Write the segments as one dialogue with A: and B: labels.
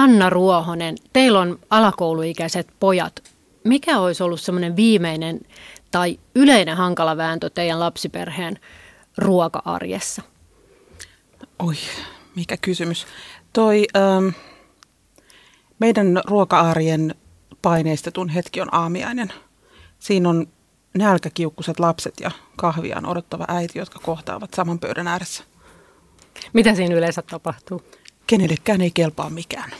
A: Anna Ruohonen, teillä on alakouluikäiset pojat. Mikä olisi ollut semmoinen viimeinen tai yleinen hankala vääntö teidän lapsiperheen ruoka-arjessa?
B: Oi, mikä kysymys. Toi, ähm, meidän ruoka-arjen paineistetun hetki on aamiainen. Siinä on nälkäkiukkuset lapset ja kahviaan odottava äiti, jotka kohtaavat saman pöydän ääressä.
A: Mitä siinä yleensä tapahtuu?
B: Kenellekään ei kelpaa mikään.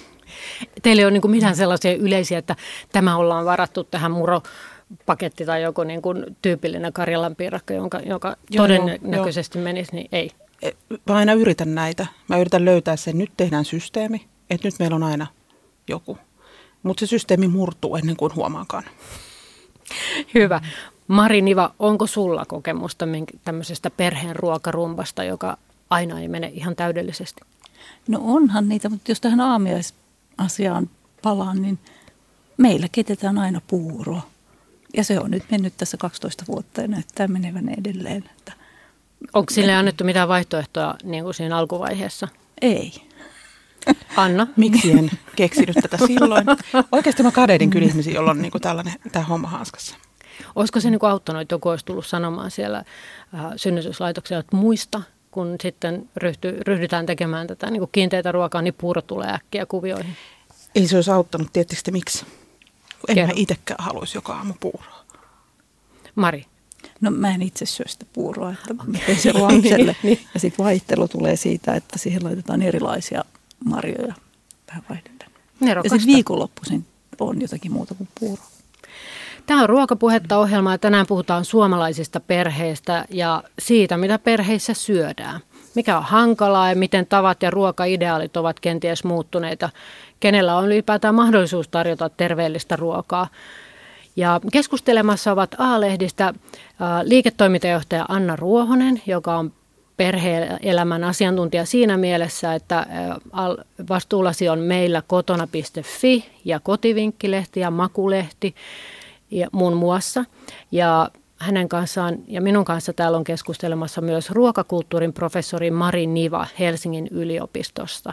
A: Teillä ei ole niin mitään sellaisia yleisiä, että tämä ollaan varattu tähän muro paketti tai joku niin kuin tyypillinen Karjalan piirakka, jonka, joka joo, todennäköisesti joo. menisi, niin ei.
B: E, mä aina yritän näitä. Mä yritän löytää sen, nyt tehdään systeemi, että nyt meillä on aina joku. Mutta se systeemi murtuu ennen kuin huomaakaan.
A: Hyvä. Mari Niva, onko sulla kokemusta tämmöisestä perheen ruokarumbasta, joka aina ei mene ihan täydellisesti?
C: No onhan niitä, mutta jos tähän aamiaisasiaan palaan, niin meillä keitetään aina puuroa. Ja se on nyt mennyt tässä 12 vuotta ja näyttää menevän edelleen. Että
A: Onko sille annettu mitään vaihtoehtoa niin kuin siinä alkuvaiheessa?
C: Ei.
A: Anna?
B: Miksi en keksinyt tätä silloin? Oikeasti mä kadeidin kyllä ihmisiä, joilla on niin kuin tällainen, tämä homma hanskassa.
A: Olisiko se niin kuin auttanut, että joku olisi tullut sanomaan siellä äh, synnytyslaitoksella, että muista, kun sitten ryhty, ryhdytään tekemään tätä niin kuin kiinteitä ruokaa, niin puuro tulee äkkiä kuvioihin?
B: Ei se olisi auttanut, tietysti miksi? En Kerro. mä itsekään haluaisi joka aamu puuroa.
A: Mari?
C: No mä en itse syö sitä puuroa, että mä teen sen lapselle. niin, niin. Ja sitten vaihtelu tulee siitä, että siihen laitetaan erilaisia marjoja vähän vaihdellen. Ja sitten viikonloppuisin on jotakin muuta kuin puuro.
A: Tämä on Ruokapuhetta ohjelma ja tänään puhutaan suomalaisista perheistä ja siitä, mitä perheissä syödään. Mikä on hankalaa ja miten tavat ja ruokaideaalit ovat kenties muuttuneita. Kenellä on ylipäätään mahdollisuus tarjota terveellistä ruokaa. Ja keskustelemassa ovat A-lehdistä liiketoimintajohtaja Anna Ruohonen, joka on perhe-elämän asiantuntija siinä mielessä, että vastuullasi on meillä kotona.fi ja kotivinkkilehti ja makulehti ja muun muassa. Ja hänen kanssaan ja minun kanssa täällä on keskustelemassa myös ruokakulttuurin professori Mari Niva Helsingin yliopistosta.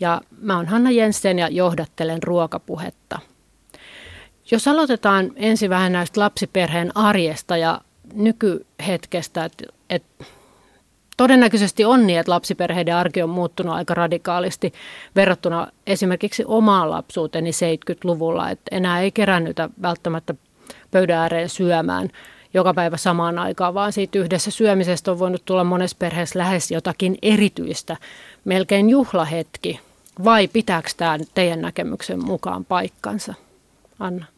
A: Ja mä oon Hanna Jensen ja johdattelen ruokapuhetta. Jos aloitetaan ensin vähän näistä lapsiperheen arjesta ja nykyhetkestä, että, että todennäköisesti on niin, että lapsiperheiden arki on muuttunut aika radikaalisti verrattuna esimerkiksi omaan lapsuuteni 70-luvulla, että enää ei kerännytä välttämättä pöydän ääreen syömään joka päivä samaan aikaan, vaan siitä yhdessä syömisestä on voinut tulla monessa perheessä lähes jotakin erityistä, melkein juhlahetki. Vai pitääkö tämä teidän näkemyksen mukaan paikkansa? Anna.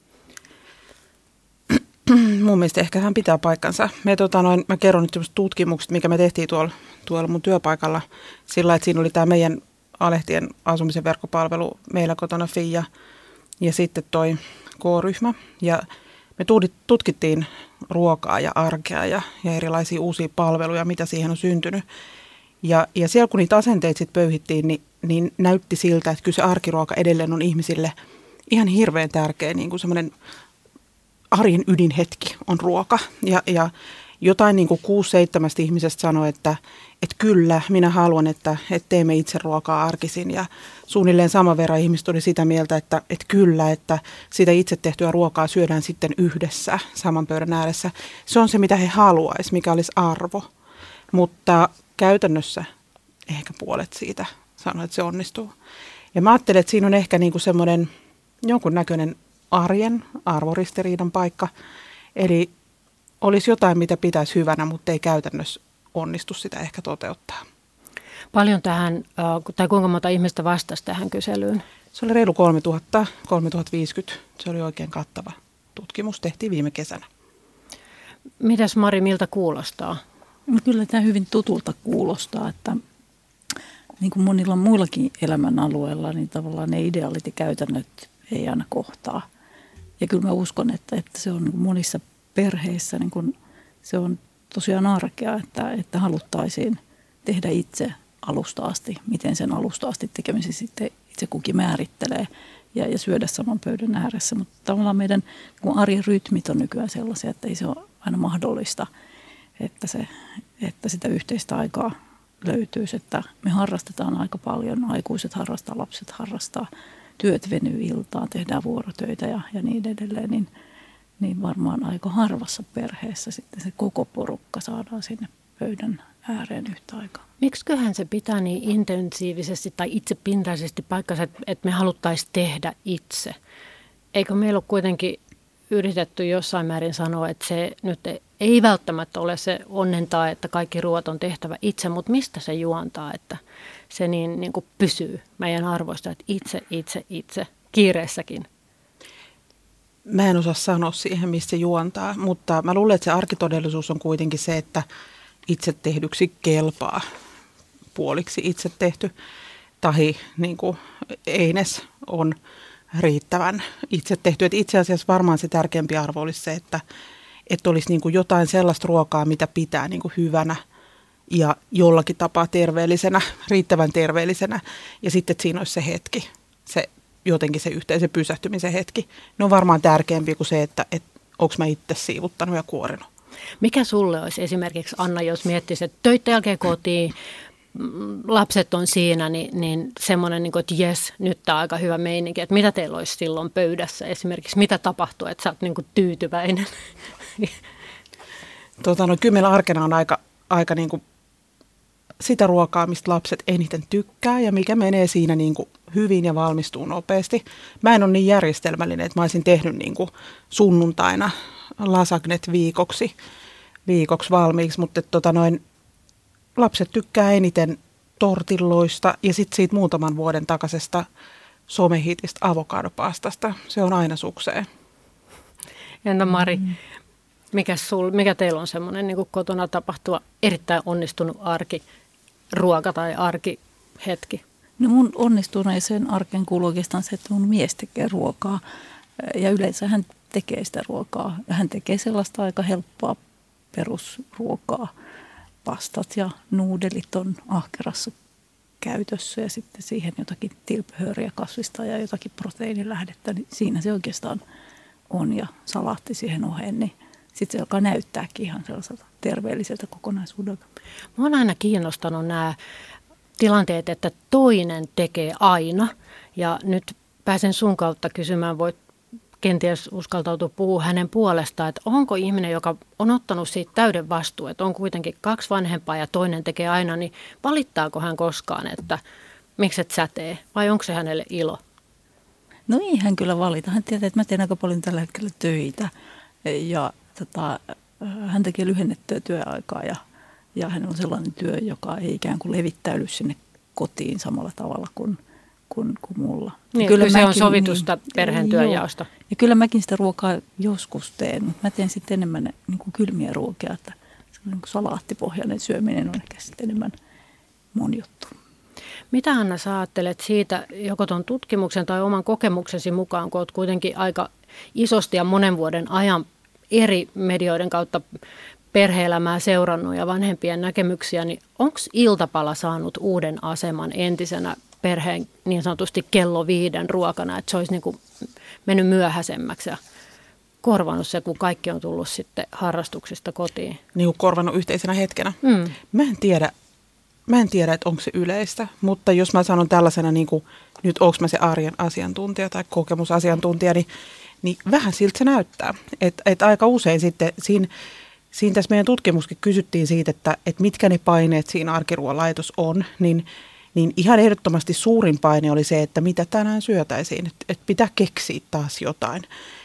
B: mun mielestä ehkä hän pitää paikkansa. Me, tota, noin, mä kerron nyt tutkimukset, mikä me tehtiin tuolla, tuolla mun työpaikalla. Sillä että siinä oli tämä meidän Alehtien asumisen verkkopalvelu meillä kotona FIA ja sitten toi K-ryhmä. Ja me tutkittiin ruokaa ja arkea ja, ja erilaisia uusia palveluja, mitä siihen on syntynyt. Ja, ja siellä kun niitä asenteita sitten pöyhittiin, niin, niin näytti siltä, että kyllä se arkiruoka edelleen on ihmisille ihan hirveän tärkeä niin kuin semmoinen arjen ydinhetki on ruoka. Ja, ja jotain niin kuin kuusi seitsemästä ihmisestä sanoi, että, että kyllä, minä haluan, että, että teemme itse ruokaa arkisin. Ja suunnilleen sama verran ihmiset oli sitä mieltä, että, että kyllä, että sitä itse tehtyä ruokaa syödään sitten yhdessä saman pöydän ääressä. Se on se, mitä he haluaisivat, mikä olisi arvo. Mutta käytännössä ehkä puolet siitä sanoi, että se onnistuu. Ja mä ajattelen, että siinä on ehkä niin kuin semmoinen jonkunnäköinen arjen arvoristiriidan paikka. Eli olisi jotain, mitä pitäisi hyvänä, mutta ei käytännössä onnistu sitä ehkä toteuttaa.
A: Paljon tähän, tai kuinka monta ihmistä vastasi tähän kyselyyn?
B: Se oli reilu 3000, 3050. Se oli oikein kattava tutkimus, tehtiin viime kesänä.
A: Mitäs Mari, miltä kuulostaa?
C: No kyllä tämä hyvin tutulta kuulostaa, että niin kuin monilla muillakin elämän alueilla, niin tavallaan ne ideaalit ja käytännöt ei aina kohtaa. Ja kyllä mä uskon, että, että se on niin monissa perheissä niin kuin, se on tosiaan arkea, että, että haluttaisiin tehdä itse alusta asti, miten sen alusta asti tekemisen sitten itse kukin määrittelee ja, ja syödä saman pöydän ääressä. Mutta tavallaan meidän kun arjen rytmit on nykyään sellaisia, että ei se ole aina mahdollista, että, se, että sitä yhteistä aikaa löytyisi, että me harrastetaan aika paljon, aikuiset harrastaa, lapset harrastaa, työt venyy iltaan, tehdään vuorotöitä ja, ja niin edelleen, niin, niin varmaan aika harvassa perheessä sitten se koko porukka saadaan sinne pöydän ääreen yhtä aikaa.
A: Miksiköhän se pitää niin intensiivisesti tai itsepintaisesti paikkansa, että me haluttaisiin tehdä itse? Eikö meillä ole kuitenkin yritetty jossain määrin sanoa, että se nyt ei välttämättä ole se onnentaa, että kaikki ruoat on tehtävä itse, mutta mistä se juontaa, että se niin, niin kuin pysyy meidän arvoista, että itse, itse, itse, kiireessäkin.
B: Mä en osaa sanoa siihen, mistä se juontaa, mutta mä luulen, että se arkitodellisuus on kuitenkin se, että itse tehdyksi kelpaa puoliksi itse tehty. Tai niin kuin Eines on riittävän itse tehty. Et itse asiassa varmaan se tärkeämpi arvo olisi se, että, että olisi niin kuin jotain sellaista ruokaa, mitä pitää niin kuin hyvänä ja jollakin tapaa terveellisenä, riittävän terveellisenä. Ja sitten, että siinä olisi se hetki, se jotenkin se yhteisen pysähtymisen hetki. Ne on varmaan tärkeämpi kuin se, että, että onko mä itse siivuttanut ja kuorinut.
A: Mikä sulle olisi esimerkiksi, Anna, jos miettisit, että töitä jälkeen kotiin, lapset on siinä, niin, niin semmoinen, niin kuin, että jes, nyt tämä on aika hyvä meininki. Että mitä teillä olisi silloin pöydässä esimerkiksi? Mitä tapahtuu, että sä oot niin kuin, tyytyväinen?
B: Tota, no, kyllä meillä arkena on aika, aika niin kuin sitä ruokaa, mistä lapset eniten tykkää ja mikä menee siinä niin kuin hyvin ja valmistuu nopeasti. Mä en ole niin järjestelmällinen, että mä olisin tehnyt niin kuin sunnuntaina lasagnet viikoksi, viikoksi valmiiksi, mutta tota noin, lapset tykkää eniten tortilloista ja sitten siitä muutaman vuoden takaisesta somehitistä avokadopastasta. Se on aina sukseen.
A: Entä Mari, mm. mikä, sul, mikä teillä on semmoinen niin kotona tapahtuva erittäin onnistunut arki, ruoka tai arkihetki?
C: No mun onnistuneeseen arkeen kuuluu oikeastaan se, että mun mies tekee ruokaa. Ja yleensä hän tekee sitä ruokaa. Hän tekee sellaista aika helppoa perusruokaa – pastat ja nuudelit on ahkerassa käytössä ja sitten siihen jotakin tilpehööriä kasvista ja jotakin proteiinilähdettä, niin siinä se oikeastaan on ja salaatti siihen oheen, niin sitten se alkaa näyttääkin ihan sellaiselta terveelliseltä kokonaisuudelta.
A: Mä oon aina kiinnostanut nämä tilanteet, että toinen tekee aina ja nyt pääsen sun kautta kysymään, voit kenties uskaltautua puhua hänen puolestaan, että onko ihminen, joka on ottanut siitä täyden vastuun, että on kuitenkin kaksi vanhempaa ja toinen tekee aina, niin valittaako hän koskaan, että miksi et sä tee, vai onko se hänelle ilo?
C: No ei hän kyllä valita. Hän tietää, että mä teen aika paljon tällä hetkellä töitä ja tota, hän tekee lyhennettyä työaikaa ja, ja hän on sellainen työ, joka ei ikään kuin levittäydy sinne kotiin samalla tavalla kuin kuin, kuin mulla.
A: Niin, kyllä se on sovitusta niin, perheen työjaosta.
C: Ja kyllä mäkin sitä ruokaa joskus teen, mutta mä teen sitten enemmän niin kuin kylmiä ruokia, että niin kuin salaattipohjainen syöminen on ehkä sitten enemmän mun juttu.
A: Mitä Anna sä ajattelet siitä, joko tuon tutkimuksen tai oman kokemuksesi mukaan, kun olet kuitenkin aika isosti ja monen vuoden ajan eri medioiden kautta perheelämää seurannut ja vanhempien näkemyksiä, niin onko iltapala saanut uuden aseman entisenä perheen niin sanotusti kello viiden ruokana, että se olisi niin kuin mennyt myöhäisemmäksi ja korvannut se, kun kaikki on tullut sitten harrastuksista kotiin.
B: Niin kuin korvannut yhteisenä hetkenä. Mm. Mä en tiedä, mä en tiedä, että onko se yleistä, mutta jos mä sanon tällaisena, niin kuin, nyt onko mä se arjen asiantuntija tai kokemusasiantuntija, niin, niin vähän siltä se näyttää. Että et aika usein sitten siinä, siinä tässä meidän tutkimuskin kysyttiin siitä, että, että mitkä ne paineet siinä arkiruoalaitos on, niin niin ihan ehdottomasti suurin paine oli se, että mitä tänään syötäisiin, että, että pitää keksiä taas jotain.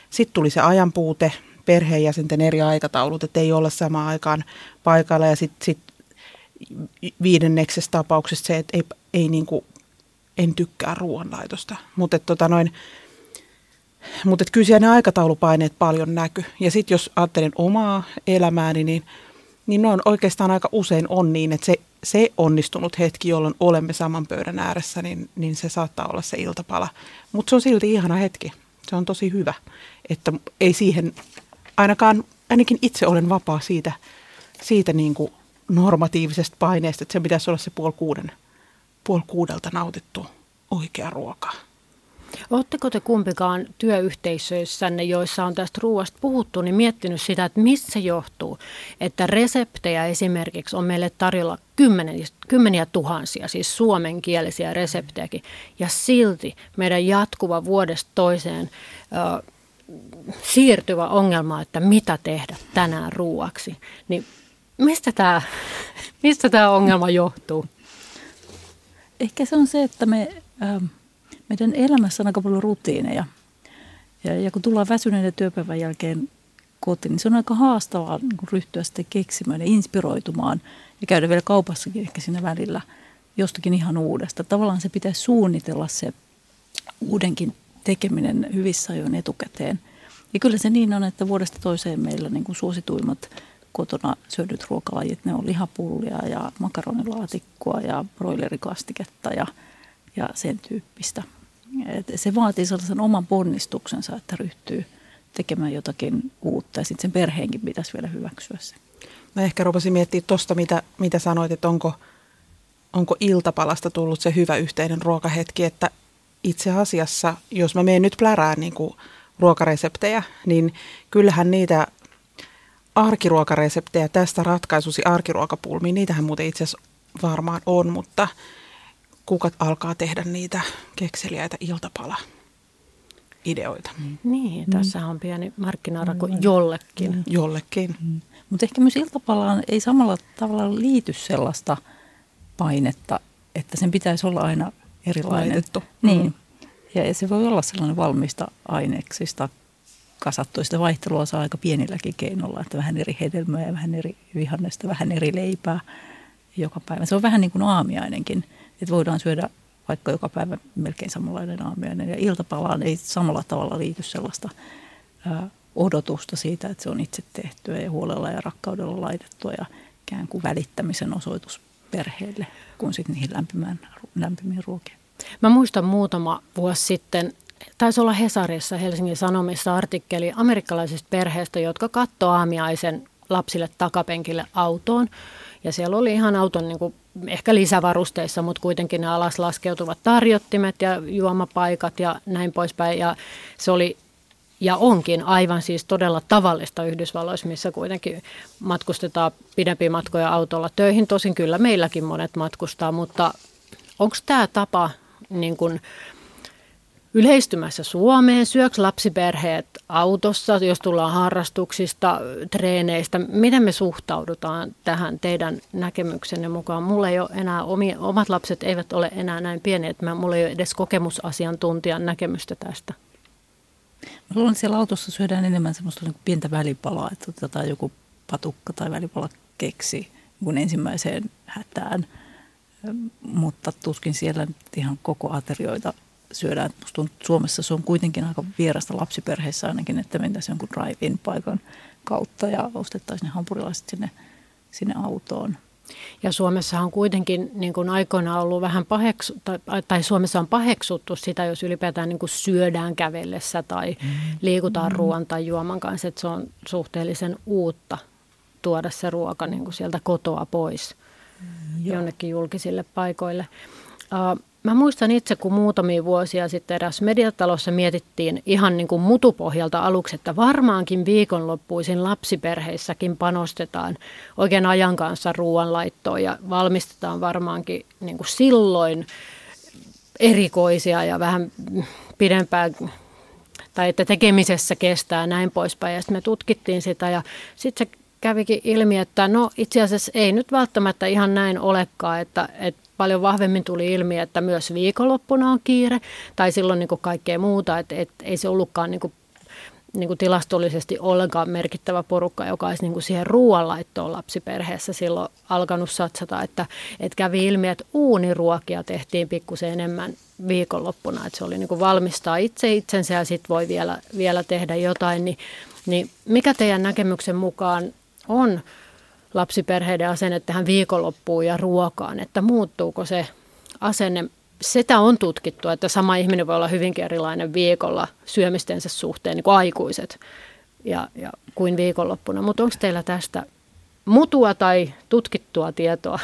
B: Sitten tuli se ajanpuute, perheenjäsenten eri aikataulut, että ei olla samaan aikaan paikalla ja sitten sit viidenneksessä tapauksessa se, että ei, ei niin kuin, en tykkää ruoanlaitosta. Mutta tota noin, kyllä siellä ne aikataulupaineet paljon näky. Ja sitten jos ajattelen omaa elämääni, niin, niin ne on oikeastaan aika usein on niin, että se se onnistunut hetki, jolloin olemme saman pöydän ääressä, niin, niin se saattaa olla se iltapala. Mutta se on silti ihana hetki. Se on tosi hyvä, että ei siihen, ainakaan ainakin itse olen vapaa siitä, siitä niin kuin normatiivisesta paineesta, että se pitäisi olla se puoli, kuuden, puoli kuudelta nautittu oikea ruoka.
A: Oletteko te kumpikaan työyhteisöissänne, joissa on tästä ruoasta puhuttu, niin miettinyt sitä, että missä se johtuu, että reseptejä esimerkiksi on meille tarjolla kymmeniä, kymmeniä tuhansia, siis suomenkielisiä reseptejäkin, ja silti meidän jatkuva vuodesta toiseen ö, siirtyvä ongelma, että mitä tehdä tänään ruuaksi, niin mistä tämä, mistä ongelma johtuu?
C: Ehkä se on se, että me... Ähm meidän elämässä on aika paljon rutiineja. Ja, ja kun tullaan väsyneiden työpäivän jälkeen kotiin, niin se on aika haastavaa niin ryhtyä sitten keksimään ja inspiroitumaan ja käydä vielä kaupassakin ehkä siinä välillä jostakin ihan uudesta. Tavallaan se pitäisi suunnitella se uudenkin tekeminen hyvissä ajoin etukäteen. Ja kyllä se niin on, että vuodesta toiseen meillä niin kuin suosituimmat kotona syödyt ruokalajit, ne on lihapullia ja makaronilaatikkoa ja broilerikastiketta ja, ja sen tyyppistä. Et se vaatii sellaisen oman ponnistuksensa, että ryhtyy tekemään jotakin uutta ja sitten sen perheenkin pitäisi vielä hyväksyä se.
B: Mä ehkä rupesin miettimään tuosta, mitä, mitä sanoit, että onko, onko iltapalasta tullut se hyvä yhteinen ruokahetki, että itse asiassa, jos mä menen nyt plärään niin kuin ruokareseptejä, niin kyllähän niitä arkiruokareseptejä tästä ratkaisusi arkiruokapulmiin, niitähän muuten itse asiassa varmaan on, mutta – kukat alkaa tehdä niitä kekseliäitä iltapala ideoita.
A: Mm. Niin, mm. tässä on pieni markkinarako mm. jollekin. Mm.
B: Jollekin. Mm.
C: Mutta ehkä myös iltapalaan ei samalla tavalla liity sellaista painetta, että sen pitäisi olla aina erilainen.
B: Laitettu.
C: Niin. Mm. Ja se voi olla sellainen valmista aineksista kasattu. Sitä vaihtelua saa aika pienilläkin keinolla, että vähän eri hedelmää ja vähän eri vihannesta, vähän eri leipää joka päivä. Se on vähän niin kuin aamiainenkin – että voidaan syödä vaikka joka päivä melkein samanlainen aamiainen. Ja iltapalaan ei samalla tavalla liity sellaista ää, odotusta siitä, että se on itse tehtyä ja huolella ja rakkaudella laitettua ja ikään kuin välittämisen osoitus perheelle kuin sitten niihin lämpimään, lämpimiin ruokiin.
A: Mä muistan muutama vuosi sitten, taisi olla Hesarissa Helsingin Sanomissa artikkeli amerikkalaisesta perheestä, jotka katsoi aamiaisen lapsille takapenkille autoon. Ja siellä oli ihan auton niin kuin, ehkä lisävarusteissa, mutta kuitenkin ne alas laskeutuvat tarjottimet ja juomapaikat ja näin poispäin. Ja se oli ja onkin aivan siis todella tavallista Yhdysvalloissa, missä kuitenkin matkustetaan pidempiä matkoja autolla töihin. Tosin kyllä meilläkin monet matkustaa, mutta onko tämä tapa niin kuin, yleistymässä Suomeen? Syöks lapsiperheet autossa, jos tullaan harrastuksista, treeneistä? Miten me suhtaudutaan tähän teidän näkemyksenne mukaan? Mulla ei ole enää, omat lapset eivät ole enää näin pieniä, että mulla ei ole edes kokemusasiantuntijan näkemystä tästä.
C: Mä luulen, että siellä autossa syödään enemmän semmoista niin pientä välipalaa, että otetaan joku patukka tai välipala keksi niin ensimmäiseen hätään. Mutta tuskin siellä ihan koko aterioita syödään. Musta tuntuu, että Suomessa se on kuitenkin aika vierasta lapsiperheissä ainakin, että mentäisiin jonkun drive-in paikan kautta ja ostettaisiin ne hampurilaiset sinne, sinne autoon.
A: Ja Suomessa on kuitenkin niin kuin aikoinaan ollut vähän paheksu, tai, tai Suomessa on paheksuttu sitä, jos ylipäätään niin kuin syödään kävellessä tai mm. liikutaan mm. ruoan tai juoman kanssa, että se on suhteellisen uutta tuoda se ruoka niin kuin sieltä kotoa pois mm, jonnekin julkisille paikoille. Uh, Mä muistan itse, kun muutamia vuosia sitten eräs mediatalossa mietittiin ihan niin kuin mutupohjalta aluksi, että varmaankin viikonloppuisin lapsiperheissäkin panostetaan oikein ajan kanssa ruoanlaittoon ja valmistetaan varmaankin niin kuin silloin erikoisia ja vähän pidempään tai että tekemisessä kestää näin poispäin. Ja sitten me tutkittiin sitä ja sitten se kävikin ilmi, että no itse asiassa ei nyt välttämättä ihan näin olekaan, että, että paljon vahvemmin tuli ilmi, että myös viikonloppuna on kiire tai silloin niin kuin kaikkea muuta, että, että ei se ollutkaan niin kuin niin kuin tilastollisesti ollenkaan merkittävä porukka, joka olisi niin kuin siihen ruoanlaittoon lapsiperheessä silloin alkanut satsata, että, että kävi ilmi, että uuniruokia tehtiin pikkusen enemmän viikonloppuna, että se oli niin kuin valmistaa itse itsensä ja sitten voi vielä, vielä tehdä jotain, niin, niin mikä teidän näkemyksen mukaan on lapsiperheiden asenne tähän viikonloppuun ja ruokaan, että muuttuuko se asenne. Sitä on tutkittu, että sama ihminen voi olla hyvinkin erilainen viikolla syömistensä suhteen, niin kuin aikuiset, ja, ja kuin viikonloppuna. Mutta onko teillä tästä mutua tai tutkittua tietoa?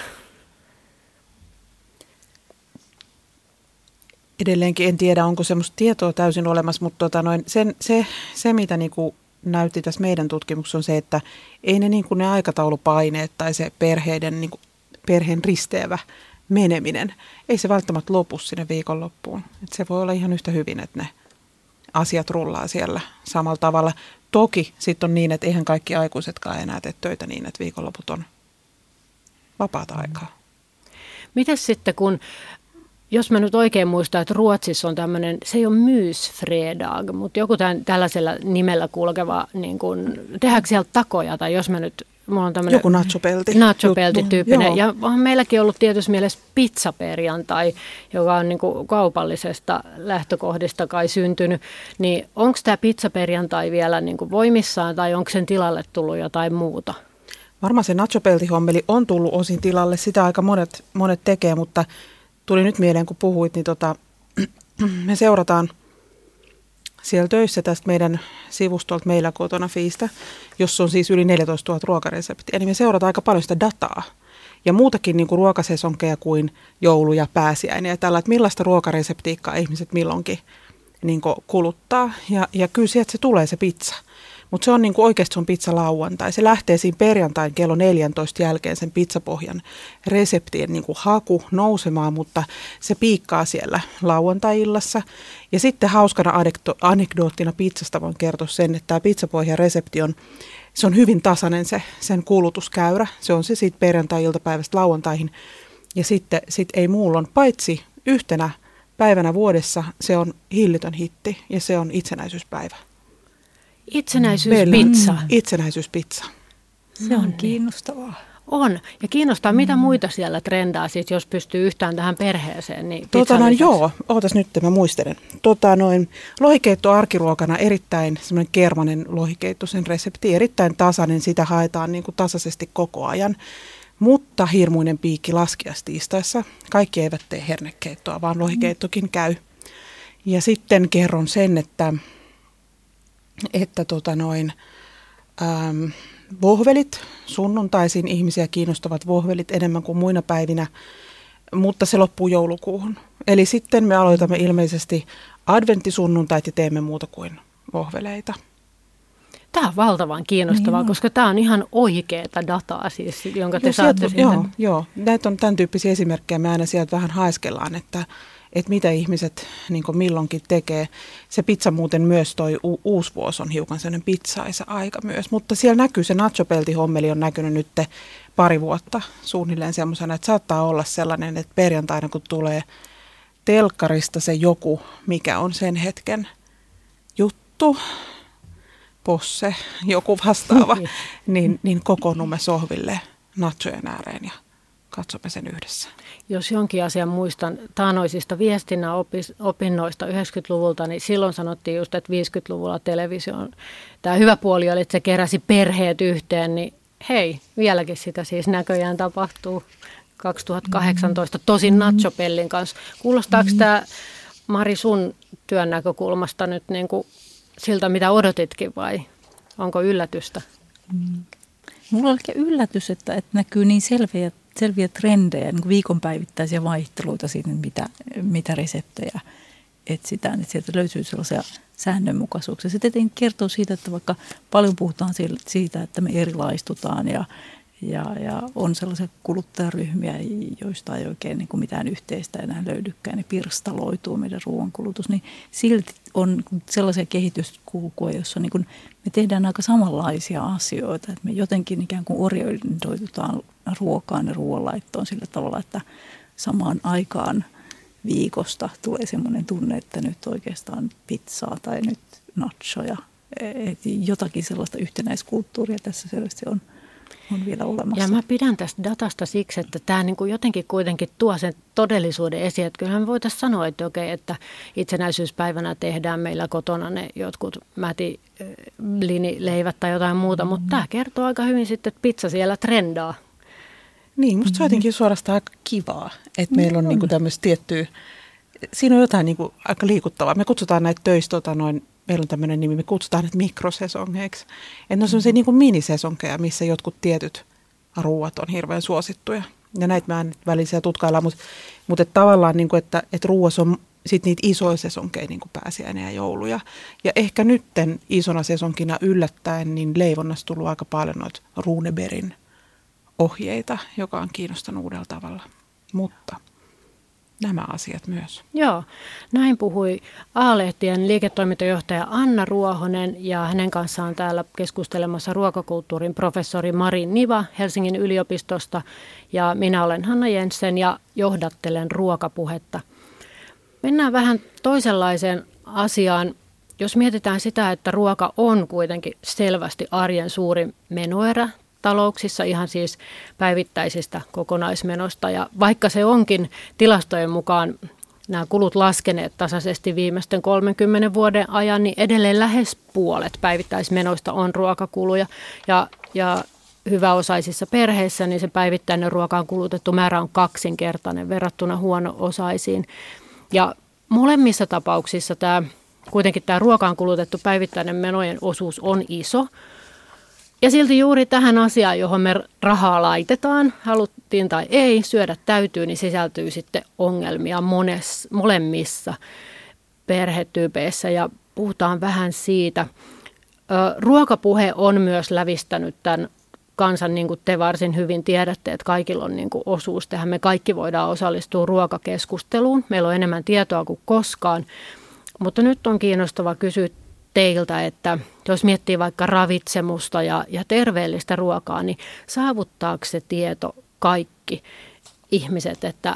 B: edelleenkin en tiedä, onko semmoista tietoa täysin olemassa, mutta tota noin, sen, se, se, mitä niin kuin näytti tässä meidän tutkimuksessa on se, että ei ne, niin kuin ne aikataulupaineet tai se perheiden, niin kuin, perheen risteävä meneminen, ei se välttämättä lopu sinne viikonloppuun. Et se voi olla ihan yhtä hyvin, että ne asiat rullaa siellä samalla tavalla. Toki sitten on niin, että eihän kaikki aikuisetkaan enää tee töitä niin, että viikonloput on vapaata aikaa.
A: Miten sitten kun jos mä nyt oikein muistan, että Ruotsissa on tämmöinen, se ei ole mysfredag, mutta joku tämän, tällaisella nimellä kulkeva, niin kuin, tehdäänkö siellä takoja, tai jos mä nyt, mulla on tämmöinen...
B: Joku nachopelti.
A: Nachopelti-tyyppinen. Ja on meilläkin ollut tietysti mielessä pizzaperjantai, joka on niin kuin kaupallisesta lähtökohdista kai syntynyt. Niin onko tämä pizzaperjantai vielä niin kuin voimissaan, tai onko sen tilalle tullut jotain muuta?
B: Varmaan se nachopeltihommeli on tullut osin tilalle, sitä aika monet, monet tekee, mutta tuli nyt mieleen, kun puhuit, niin tota, me seurataan siellä töissä tästä meidän sivustolta meillä kotona Fiistä, jossa on siis yli 14 000 ruokareseptiä, niin me seurataan aika paljon sitä dataa ja muutakin niin kuin ruokasesonkeja kuin joulu ja pääsiäinen ja tällä, että millaista ruokareseptiikkaa ihmiset milloinkin niin kuluttaa. Ja, ja kyllä sieltä se tulee se pizza. Mutta se on niin kuin oikeasti se on pizza lauantai. Se lähtee siinä perjantain kello 14 jälkeen sen pizzapohjan reseptien niin kuin haku nousemaan, mutta se piikkaa siellä lauantai-illassa. Ja sitten hauskana anekdoottina pizzasta voin kertoa sen, että tämä pizzapohjan resepti on, se on hyvin tasainen se, sen kulutuskäyrä. Se on se siitä perjantai-iltapäivästä lauantaihin. Ja sitten sit ei muullon, paitsi yhtenä päivänä vuodessa se on hillitön hitti ja se on itsenäisyyspäivä.
A: Itsenäisyyspizza. Mm.
B: Itsenäisyyspizza.
C: Se on niin. kiinnostavaa.
A: On. Ja kiinnostaa, mitä mm. muita siellä trendaa, siis jos pystyy yhtään tähän perheeseen. Niin
B: tota noin, joo, ootas nyt, mä muistelen. Tota noin, lohikeitto arkiruokana erittäin semmoinen kermanen lohikeitto, sen resepti erittäin tasainen, sitä haetaan niin kuin tasaisesti koko ajan. Mutta hirmuinen piikki laskiastiistaessa. Kaikki eivät tee hernekeittoa, vaan lohikeittokin käy. Ja sitten kerron sen, että että tota noin, äm, vohvelit, sunnuntaisin ihmisiä kiinnostavat vohvelit enemmän kuin muina päivinä, mutta se loppuu joulukuuhun. Eli sitten me aloitamme ilmeisesti adventtisunnuntait ja teemme muuta kuin vohveleita.
A: Tämä on valtavan kiinnostavaa, niin koska tämä on ihan oikeaa dataa siis, jonka te joo, saatte
B: sieltä, Joo, joo, näitä on tämän tyyppisiä esimerkkejä. Me aina sieltä vähän haeskellaan, että, että mitä ihmiset niin milloinkin tekee. Se pizza muuten myös toi u- uusi vuosi on hiukan sellainen pizzaisa aika myös, mutta siellä näkyy se nachopelti-hommeli on näkynyt nyt pari vuotta suunnilleen semmoisena, että saattaa olla sellainen, että perjantaina kun tulee telkkarista se joku, mikä on sen hetken juttu, posse, joku vastaava, niin, niin, niin kokoonnumme sohville nachojen ääreen ja katsomme sen yhdessä.
A: Jos jonkin asian muistan taanoisista viestinnän opinnoista 90-luvulta, niin silloin sanottiin just, että 50-luvulla televisio on, tämä hyvä puoli oli, että se keräsi perheet yhteen, niin hei, vieläkin sitä siis näköjään tapahtuu 2018, tosin mm. Nachopellin kanssa. Kuulostaako tämä Mari sun työn näkökulmasta nyt niin kuin siltä, mitä odotitkin vai onko yllätystä? Mm.
C: Mulla on ehkä yllätys, että, että näkyy niin selviä selviä trendejä, niin viikonpäivittäisiä vaihteluita siitä, mitä, mitä reseptejä etsitään. Että sieltä löytyy sellaisia säännönmukaisuuksia. Tietenkin kertoo siitä, että vaikka paljon puhutaan siitä, että me erilaistutaan ja, ja, ja on sellaisia kuluttajaryhmiä, joista ei oikein niin kuin mitään yhteistä enää löydykään, ne pirstaloituu meidän ruoankulutus, niin silti on sellaisia kehityskulkuja, joissa niin kuin me tehdään aika samanlaisia asioita, että me jotenkin ikään kuin orientoitutaan ruokaan ja ruoanlaittoon sillä tavalla, että samaan aikaan viikosta tulee semmoinen tunne, että nyt oikeastaan pizzaa tai nyt nachoja. Et jotakin sellaista yhtenäiskulttuuria tässä selvästi on – on vielä olemassa.
A: Ja mä pidän tästä datasta siksi, että tämä niin kuin jotenkin kuitenkin tuo sen todellisuuden esiin. Että kyllähän voitaisiin sanoa, että okei, että itsenäisyyspäivänä tehdään meillä kotona ne jotkut mäti leivät tai jotain muuta, mm. mutta tämä kertoo aika hyvin sitten, että pizza siellä trendaa.
B: Niin, musta se on jotenkin suorastaan aika kivaa, että meillä on, on. Niin tämmöistä tiettyä, siinä on jotain niin kuin aika liikuttavaa. Me kutsutaan näitä töistä tota, noin meillä on tämmöinen nimi, me kutsutaan nyt mikrosesongeiksi. Että ne on sellaisia niin minisesonkeja, missä jotkut tietyt ruuat on hirveän suosittuja. Ja näitä mä en välisiä tutkailla, mutta, mutta että tavallaan, niin kuin, että, että ruuassa on sitten niitä isoja sesonkeja, niin kuin pääsiäinen ja jouluja. Ja ehkä nytten isona sesonkina yllättäen, niin leivonnassa tullut aika paljon noita Runeberin ohjeita, joka on kiinnostanut uudella tavalla. Mutta nämä asiat myös.
A: Joo, näin puhui A-lehtien liiketoimintajohtaja Anna Ruohonen ja hänen kanssaan täällä keskustelemassa ruokakulttuurin professori Mari Niva Helsingin yliopistosta ja minä olen Hanna Jensen ja johdattelen ruokapuhetta. Mennään vähän toisenlaiseen asiaan. Jos mietitään sitä, että ruoka on kuitenkin selvästi arjen suurin menoerä talouksissa, ihan siis päivittäisistä kokonaismenosta. Ja vaikka se onkin tilastojen mukaan nämä kulut laskeneet tasaisesti viimeisten 30 vuoden ajan, niin edelleen lähes puolet päivittäismenoista on ruokakuluja. Ja, ja hyväosaisissa perheissä niin se päivittäinen ruokaan kulutettu määrä on kaksinkertainen verrattuna huono-osaisiin. Ja molemmissa tapauksissa tämä, kuitenkin tämä ruokaan kulutettu päivittäinen menojen osuus on iso – ja silti juuri tähän asiaan, johon me rahaa laitetaan, haluttiin tai ei, syödä täytyy, niin sisältyy sitten ongelmia mones, molemmissa perhetyypeissä ja puhutaan vähän siitä. Ruokapuhe on myös lävistänyt tämän kansan, niin kuin te varsin hyvin tiedätte, että kaikilla on niin kuin osuus tähän. Me kaikki voidaan osallistua ruokakeskusteluun. Meillä on enemmän tietoa kuin koskaan. Mutta nyt on kiinnostava kysyä teiltä, että jos miettii vaikka ravitsemusta ja, ja terveellistä ruokaa, niin saavuttaako se tieto kaikki ihmiset, että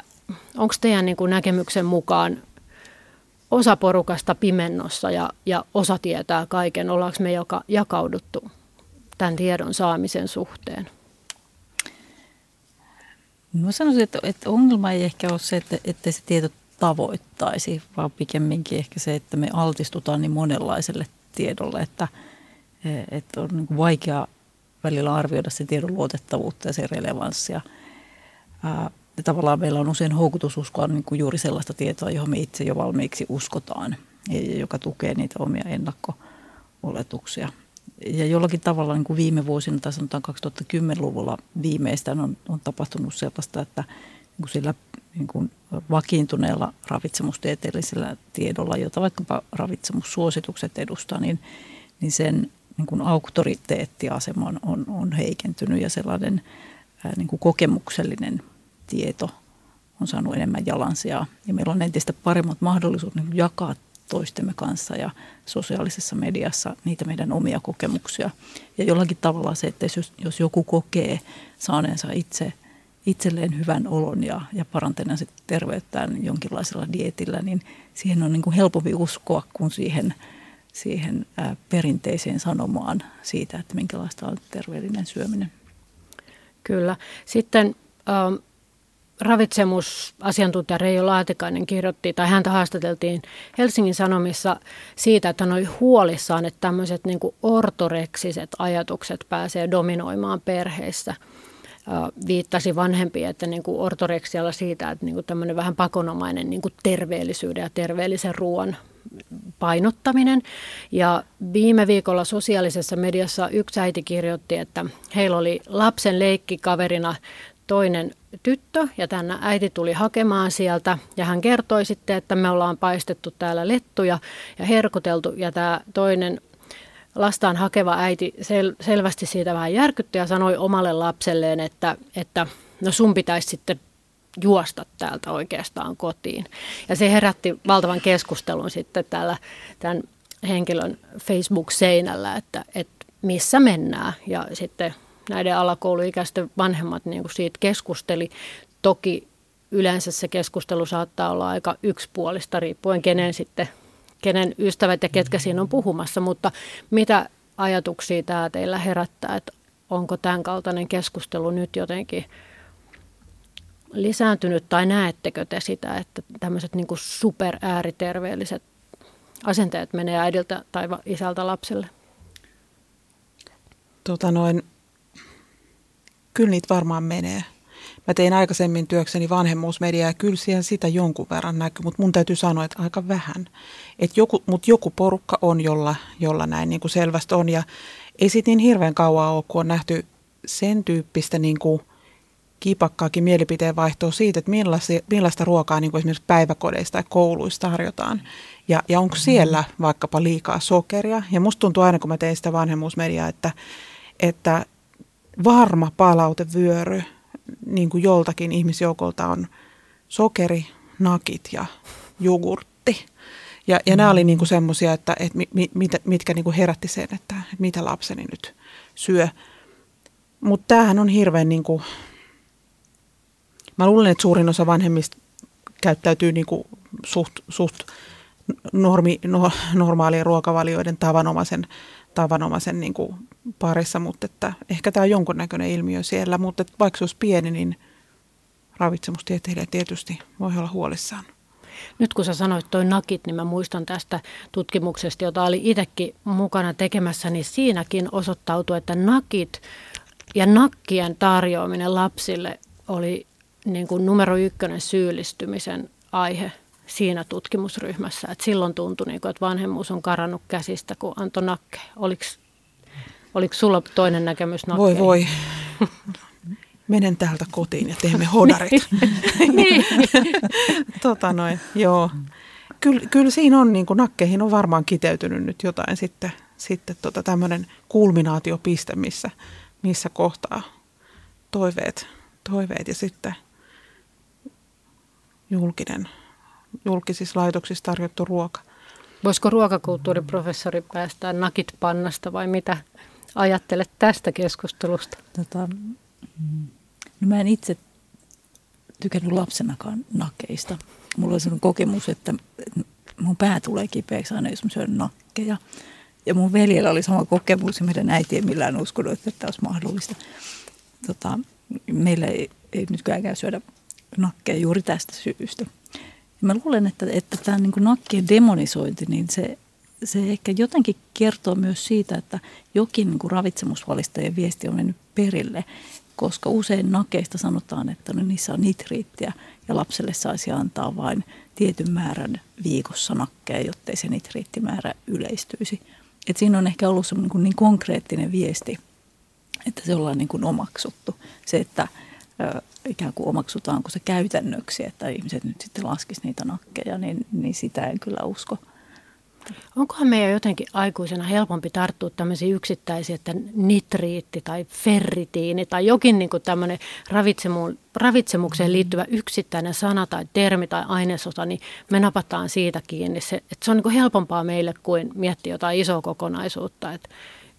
A: onko teidän niin kuin näkemyksen mukaan osa porukasta pimennossa ja, ja osa tietää kaiken, ollaanko me joka jakauduttu tämän tiedon saamisen suhteen?
C: No sanoisin, että, että ongelma ei ehkä ole se, että, että se tieto tavoittaisi, vaan pikemminkin ehkä se, että me altistutaan niin monenlaiselle tiedolle, että, että on niin vaikea välillä arvioida sen tiedon luotettavuutta ja sen relevanssia. Ja tavallaan meillä on usein houkutus uskoa niin kuin juuri sellaista tietoa, johon me itse jo valmiiksi uskotaan, joka tukee niitä omia ennakko-oletuksia. Ja jollakin tavalla niin kuin viime vuosina, tai sanotaan 2010-luvulla viimeistään on, on tapahtunut sellaista, että niin kuin sillä niin kuin vakiintuneella ravitsemustieteellisellä tiedolla, jota vaikkapa ravitsemussuositukset edustaa, niin, niin sen niin kuin auktoriteettiasema on, on, on heikentynyt ja sellainen ää, niin kuin kokemuksellinen tieto on saanut enemmän jalansijaa. Ja meillä on entistä paremmat mahdollisuudet niin jakaa toistemme kanssa ja sosiaalisessa mediassa niitä meidän omia kokemuksia. Ja jollakin tavalla se, että jos, jos joku kokee saaneensa itse itselleen hyvän olon ja, ja parantaneen terveyttään jonkinlaisella dietillä, niin siihen on niin kuin helpompi uskoa kuin siihen, siihen ää, perinteiseen sanomaan siitä, että minkälaista on terveellinen syöminen.
A: Kyllä. Sitten ähm, ravitsemusasiantuntija Reijo Laatikainen kirjoitti, tai häntä haastateltiin Helsingin Sanomissa siitä, että hän oli huolissaan, että tämmöiset niin ortoreksiset ajatukset pääsee dominoimaan perheissä – viittasi vanhempiin, että niin kuin ortoreksialla siitä, että niin kuin tämmöinen vähän pakonomainen niin kuin terveellisyyden ja terveellisen ruoan painottaminen. Ja viime viikolla sosiaalisessa mediassa yksi äiti kirjoitti, että heillä oli lapsen leikkikaverina toinen tyttö ja tänne äiti tuli hakemaan sieltä ja hän kertoi sitten, että me ollaan paistettu täällä lettuja ja herkuteltu ja tämä toinen lastaan hakeva äiti sel, selvästi siitä vähän järkytti ja sanoi omalle lapselleen, että, että no sun pitäisi sitten juosta täältä oikeastaan kotiin. Ja se herätti valtavan keskustelun sitten täällä tämän henkilön Facebook-seinällä, että, että missä mennään. Ja sitten näiden alakouluikäisten vanhemmat niin kuin siitä keskusteli. Toki yleensä se keskustelu saattaa olla aika yksipuolista riippuen kenen sitten kenen ystävät ja ketkä siinä on puhumassa, mutta mitä ajatuksia tämä teillä herättää, että onko tämän kaltainen keskustelu nyt jotenkin lisääntynyt tai näettekö te sitä, että tämmöiset niin superääriterveelliset asenteet menee äidiltä tai isältä lapselle?
B: Tota noin, kyllä niitä varmaan menee. Mä tein aikaisemmin työkseni vanhemmuusmediaa ja kyllä siellä sitä jonkun verran näkyy, mutta mun täytyy sanoa, että aika vähän. Et joku, mutta joku porukka on, jolla, jolla näin niin kuin selvästi on ja ei sit niin hirveän kauan ole, kun on nähty sen tyyppistä niin kuin kipakkaakin mielipiteen vaihtoa siitä, että millaista, millaista ruokaa niin kuin esimerkiksi päiväkodeista tai kouluista tarjotaan. Ja, ja onko siellä vaikkapa liikaa sokeria. Ja musta tuntuu aina, kun mä tein sitä vanhemmuusmediaa, että, että varma palautevyöry niin kuin joltakin ihmisjoukolta on sokeri, nakit ja jogurtti. Ja, ja nämä oli niin semmoisia, että, että mit, mit, mitkä niin kuin herätti sen, että, että mitä lapseni nyt syö. Mutta tämähän on hirveän, niin kuin, mä luulen, että suurin osa vanhemmista käyttäytyy niin kuin suht, suht normi, no, normaalien ruokavalioiden tavanomaisen, tavanomaisen niin kuin parissa, mutta että ehkä tämä on jonkunnäköinen ilmiö siellä, mutta vaikka se olisi pieni, niin ravitsemustieteilijä tietysti voi olla huolissaan.
A: Nyt kun sä sanoit toi nakit, niin mä muistan tästä tutkimuksesta, jota oli itsekin mukana tekemässä, niin siinäkin osoittautui, että nakit ja nakkien tarjoaminen lapsille oli niin kuin numero ykkönen syyllistymisen aihe siinä tutkimusryhmässä. Et silloin tuntui, niin kuin, että vanhemmuus on karannut käsistä, kun antoi nakkeja. Oliko, oliko sulla toinen näkemys nakkeihin?
B: Voi voi. Menen täältä kotiin ja teemme hodarit. niin. tota noin, joo. Kyllä, kyllä siinä on, niin kuin nakkeihin on varmaan kiteytynyt nyt jotain sitten, sitten tota tämmöinen kulminaatiopiste, missä, missä kohtaa toiveet, toiveet ja sitten julkinen julkisissa laitoksissa tarjottu ruoka.
A: Voisiko ruokakulttuuriprofessori päästää nakit pannasta vai mitä ajattelet tästä keskustelusta? Tota,
C: mm, no mä en itse tykännyt lapsenakaan nakeista. Mulla on sellainen kokemus, että mun pää tulee kipeäksi aina, jos mä syön nakkeja. Ja mun veljellä oli sama kokemus ja meidän äiti ei millään uskonut, että tämä olisi mahdollista. Tota, meillä ei, ei nytkään syödä nakkeja juuri tästä syystä. Mä luulen, että, että tämä niin nakkien demonisointi, niin se, se ehkä jotenkin kertoo myös siitä, että jokin niin kuin ravitsemusvalistajien viesti on mennyt perille, koska usein nakeista sanotaan, että no, niissä on nitriittiä ja lapselle saisi antaa vain tietyn määrän viikossa nakkeja, jottei se nitriittimäärä yleistyisi. Et siinä on ehkä ollut niin, kuin niin konkreettinen viesti, että se ollaan niin kuin omaksuttu. Se, että ikään kuin omaksutaanko se käytännöksi, että ihmiset nyt sitten laskisivat niitä nakkeja, niin, niin sitä en kyllä usko.
A: Onkohan meidän jotenkin aikuisena helpompi tarttua tämmöisiin yksittäisiin, että nitriitti tai ferritiini tai jokin niin kuin tämmöinen ravitsemukseen liittyvä yksittäinen sana tai termi tai ainesosa, niin me napataan siitä kiinni. Se, että se on niin kuin helpompaa meille kuin miettiä jotain isoa kokonaisuutta. Että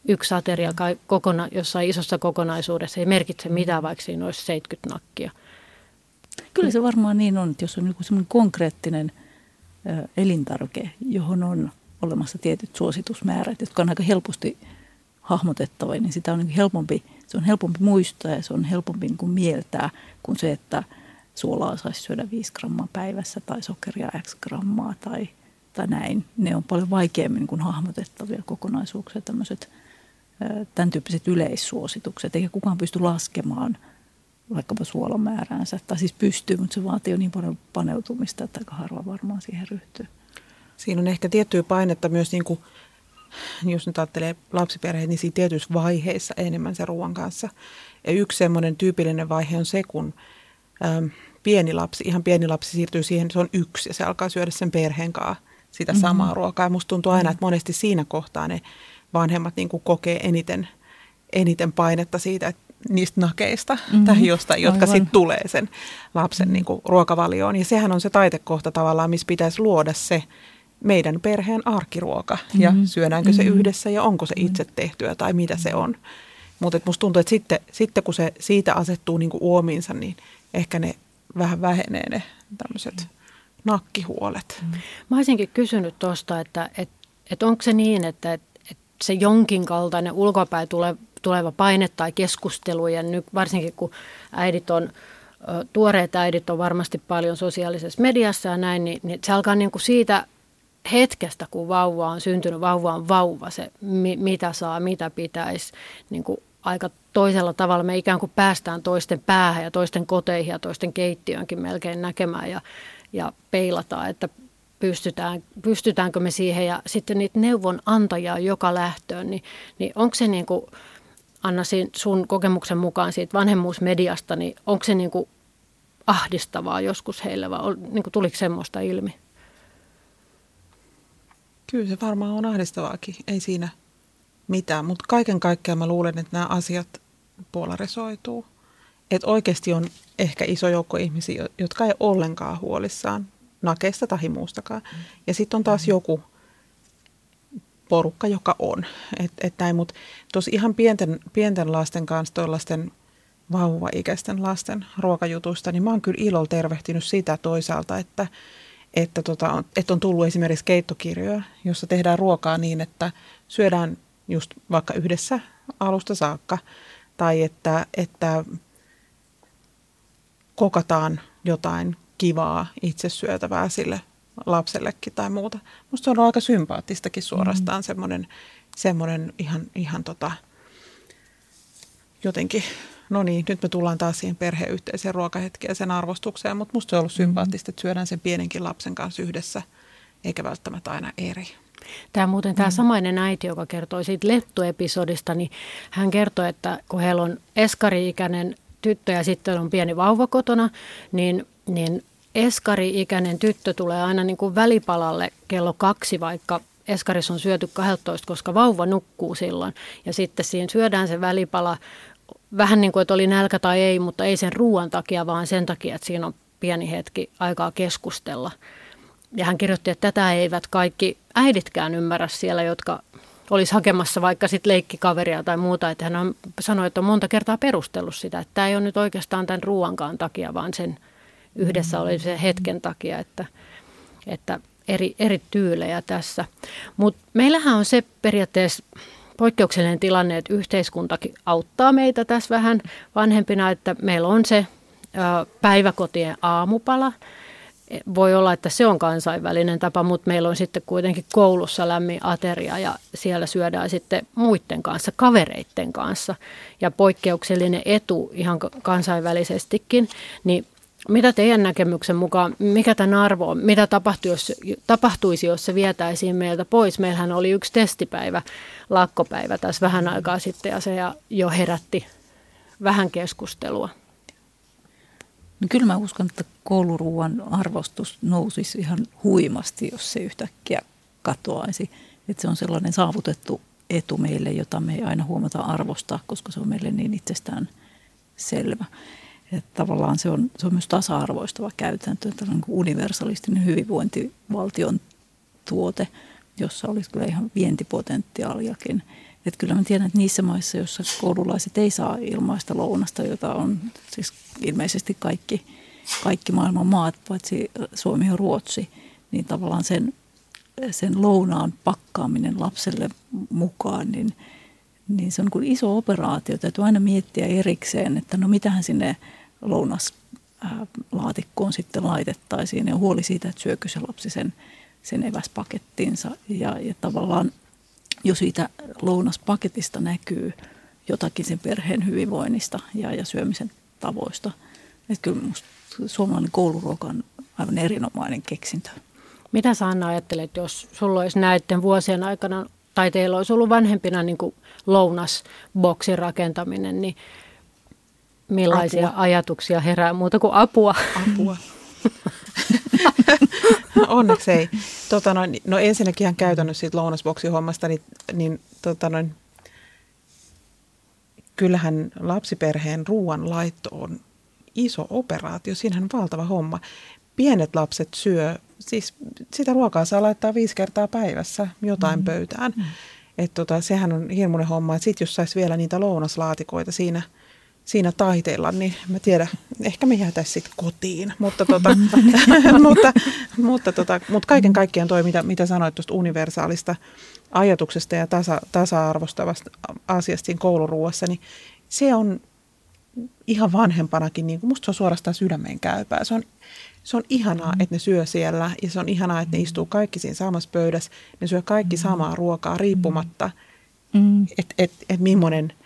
A: yksi ateria kokona, jossain isossa kokonaisuudessa ei merkitse mitään, vaikka siinä olisi 70 nakkia.
C: Kyllä se varmaan niin on, että jos on joku semmoinen konkreettinen ö, elintarvike, johon on olemassa tietyt suositusmäärät, jotka on aika helposti hahmotettava, niin sitä on niin helpompi, se on helpompi muistaa ja se on helpompi niin kuin mieltää kuin se, että suolaa saisi syödä 5 grammaa päivässä tai sokeria x grammaa tai, tai näin. Ne on paljon vaikeammin niin kuin hahmotettavia kokonaisuuksia, tämmöiset tämän tyyppiset yleissuositukset, eikä kukaan pysty laskemaan vaikkapa suolan määräänsä. Tai siis pystyy, mutta se vaatii jo niin paljon paneutumista, että aika harva varmaan siihen ryhtyy.
B: Siinä on ehkä tiettyä painetta myös, niin kuin, jos nyt ajattelee lapsiperheet, niin siinä tietyissä vaiheissa enemmän se ruoan kanssa. Ja yksi semmoinen tyypillinen vaihe on se, kun äm, pieni lapsi, ihan pieni lapsi siirtyy siihen, se on yksi ja se alkaa syödä sen perheen kanssa sitä samaa mm-hmm. ruokaa. Ja musta tuntuu aina, että monesti siinä kohtaa ne vanhemmat niin kuin kokee eniten, eniten painetta siitä, että niistä nakeista mm-hmm. tai jostain, jotka sitten tulee sen lapsen mm-hmm. niin kuin ruokavalioon. Ja sehän on se taitekohta tavallaan, missä pitäisi luoda se meidän perheen arkiruoka ja mm-hmm. syödäänkö mm-hmm. se yhdessä ja onko se itse tehtyä tai mitä se on. Mutta musta tuntuu, että sitten, sitten kun se siitä asettuu niin kuin uomiinsa, niin ehkä ne vähän vähenee ne tämmöiset nakkihuolet. Mm-hmm.
A: Mä olisinkin kysynyt tuosta, että et, et onko se niin, että et se jonkin kaltainen ulkopäin tuleva paine tai keskustelu, ja nyt varsinkin kun äidit on, tuoreet äidit on varmasti paljon sosiaalisessa mediassa ja näin, niin, niin se alkaa niin kuin siitä hetkestä, kun vauva on syntynyt, vauva on vauva, se mi, mitä saa, mitä pitäisi, niin kuin aika toisella tavalla me ikään kuin päästään toisten päähän ja toisten koteihin ja toisten keittiöönkin melkein näkemään ja, ja peilataan, että pystytään, pystytäänkö me siihen ja sitten niitä neuvonantajia joka lähtöön, niin, niin onko se niin kuin, Anna sun kokemuksen mukaan siitä vanhemmuusmediasta, niin onko se niin kuin ahdistavaa joskus heille vai niin kuin tuliko semmoista ilmi?
B: Kyllä se varmaan on ahdistavaakin, ei siinä mitään, mutta kaiken kaikkiaan mä luulen, että nämä asiat polarisoituu. Että oikeasti on ehkä iso joukko ihmisiä, jotka ei ollenkaan huolissaan nakeista tai muustakaan. Ja sitten on taas joku porukka, joka on. Et, et näin, mutta tuossa ihan pienten, pienten lasten kanssa, tuollaisten vauva-ikäisten lasten ruokajutusta, niin mä oon kyllä ilolla tervehtinyt sitä toisaalta, että, että, tota, että on tullut esimerkiksi keittokirjoja, jossa tehdään ruokaa niin, että syödään just vaikka yhdessä alusta saakka, tai että, että kokataan jotain kivaa itse syötävää sille lapsellekin tai muuta. Musta se on aika sympaattistakin suorastaan mm. semmoinen, semmoinen ihan, ihan tota, jotenkin, no niin, nyt me tullaan taas siihen perheyhteiseen ruokahetkeen ja sen arvostukseen, mutta musta se on ollut mm-hmm. sympaattista, että syödään sen pienenkin lapsen kanssa yhdessä, eikä välttämättä aina eri.
A: Tämä muuten tämä mm. samainen äiti, joka kertoi siitä Lettu-episodista, niin hän kertoi, että kun heillä on eskari-ikäinen tyttö ja sitten on pieni vauva kotona, niin, niin eskari-ikäinen tyttö tulee aina niin kuin välipalalle kello kaksi, vaikka eskaris on syöty 12, koska vauva nukkuu silloin. Ja sitten siinä syödään se välipala vähän niin kuin, että oli nälkä tai ei, mutta ei sen ruoan takia, vaan sen takia, että siinä on pieni hetki aikaa keskustella. Ja hän kirjoitti, että tätä eivät kaikki äiditkään ymmärrä siellä, jotka olisi hakemassa vaikka sitten leikkikaveria tai muuta. Että hän on, sanoi, että on monta kertaa perustellut sitä, että tämä ei ole nyt oikeastaan tämän ruoankaan takia, vaan sen yhdessä oli se hetken takia, että, että eri, eri tyylejä tässä. Mutta meillähän on se periaatteessa poikkeuksellinen tilanne, että yhteiskuntakin auttaa meitä tässä vähän vanhempina, että meillä on se päiväkotien aamupala. Voi olla, että se on kansainvälinen tapa, mutta meillä on sitten kuitenkin koulussa lämmin ateria ja siellä syödään sitten muiden kanssa, kavereiden kanssa. Ja poikkeuksellinen etu ihan kansainvälisestikin, niin mitä teidän näkemyksen mukaan, mikä tämän arvo on, mitä tapahtuisi, jos, tapahtuisi, jos se vietäisiin meiltä pois? Meillähän oli yksi testipäivä, lakkopäivä tässä vähän aikaa sitten ja se jo herätti vähän keskustelua.
C: No kyllä mä uskon, että kouluruuan arvostus nousisi ihan huimasti, jos se yhtäkkiä katoaisi. Että se on sellainen saavutettu etu meille, jota me ei aina huomata arvostaa, koska se on meille niin itsestään selvä. Että tavallaan se on, se on myös tasa-arvoistava käytäntö, on niin universalistinen hyvinvointivaltion tuote, jossa olisi kyllä ihan vientipotentiaaliakin. Että kyllä mä tiedän, että niissä maissa, joissa koululaiset ei saa ilmaista lounasta, jota on siis ilmeisesti kaikki, kaikki maailman maat, paitsi Suomi ja Ruotsi, niin tavallaan sen, sen lounaan pakkaaminen lapselle mukaan, niin, niin se on kuin iso operaatio. Täytyy aina miettiä erikseen, että no mitähän sinne lounaslaatikkoon sitten laitettaisiin ja huoli siitä, että syökö se lapsi sen, sen eväspakettinsa. Ja, ja tavallaan jo siitä lounaspaketista näkyy jotakin sen perheen hyvinvoinnista ja, ja syömisen tavoista. Että kyllä minusta suomalainen kouluruoka on aivan erinomainen keksintö.
A: Mitä sä Anna ajattelet, jos sulla olisi näiden vuosien aikana, tai teillä olisi ollut vanhempina niin lounasboksin rakentaminen, niin millaisia apua. ajatuksia herää muuta kuin apua?
B: Apua. Onneksi ei. Tota noin, no ensinnäkin ihan käytännössä siitä lounasboksihommasta, niin, niin tota noin, kyllähän lapsiperheen ruoan laitto on iso operaatio. Siinähän on valtava homma. Pienet lapset syö, siis sitä ruokaa saa laittaa viisi kertaa päivässä jotain mm. pöytään. Mm. Et tota, sehän on hirmuinen homma. Sitten jos saisi vielä niitä lounaslaatikoita siinä – siinä taiteella, niin mä tiedän, ehkä me jäätäisiin sitten kotiin. Mutta, tota, mutta, mutta, tota, mutta kaiken kaikkiaan toi, mitä, mitä sanoit tuosta universaalista ajatuksesta ja tasa, tasa-arvostavasta asiasta siinä kouluruuassa, niin se on ihan vanhempanakin, niin musta se on suorastaan sydämeen käypää. Se on, se on ihanaa, että ne syö siellä ja se on ihanaa, että ne istuu kaikki siinä samassa pöydässä. Ne syö kaikki samaa ruokaa riippumatta, mm. että et, et millainen –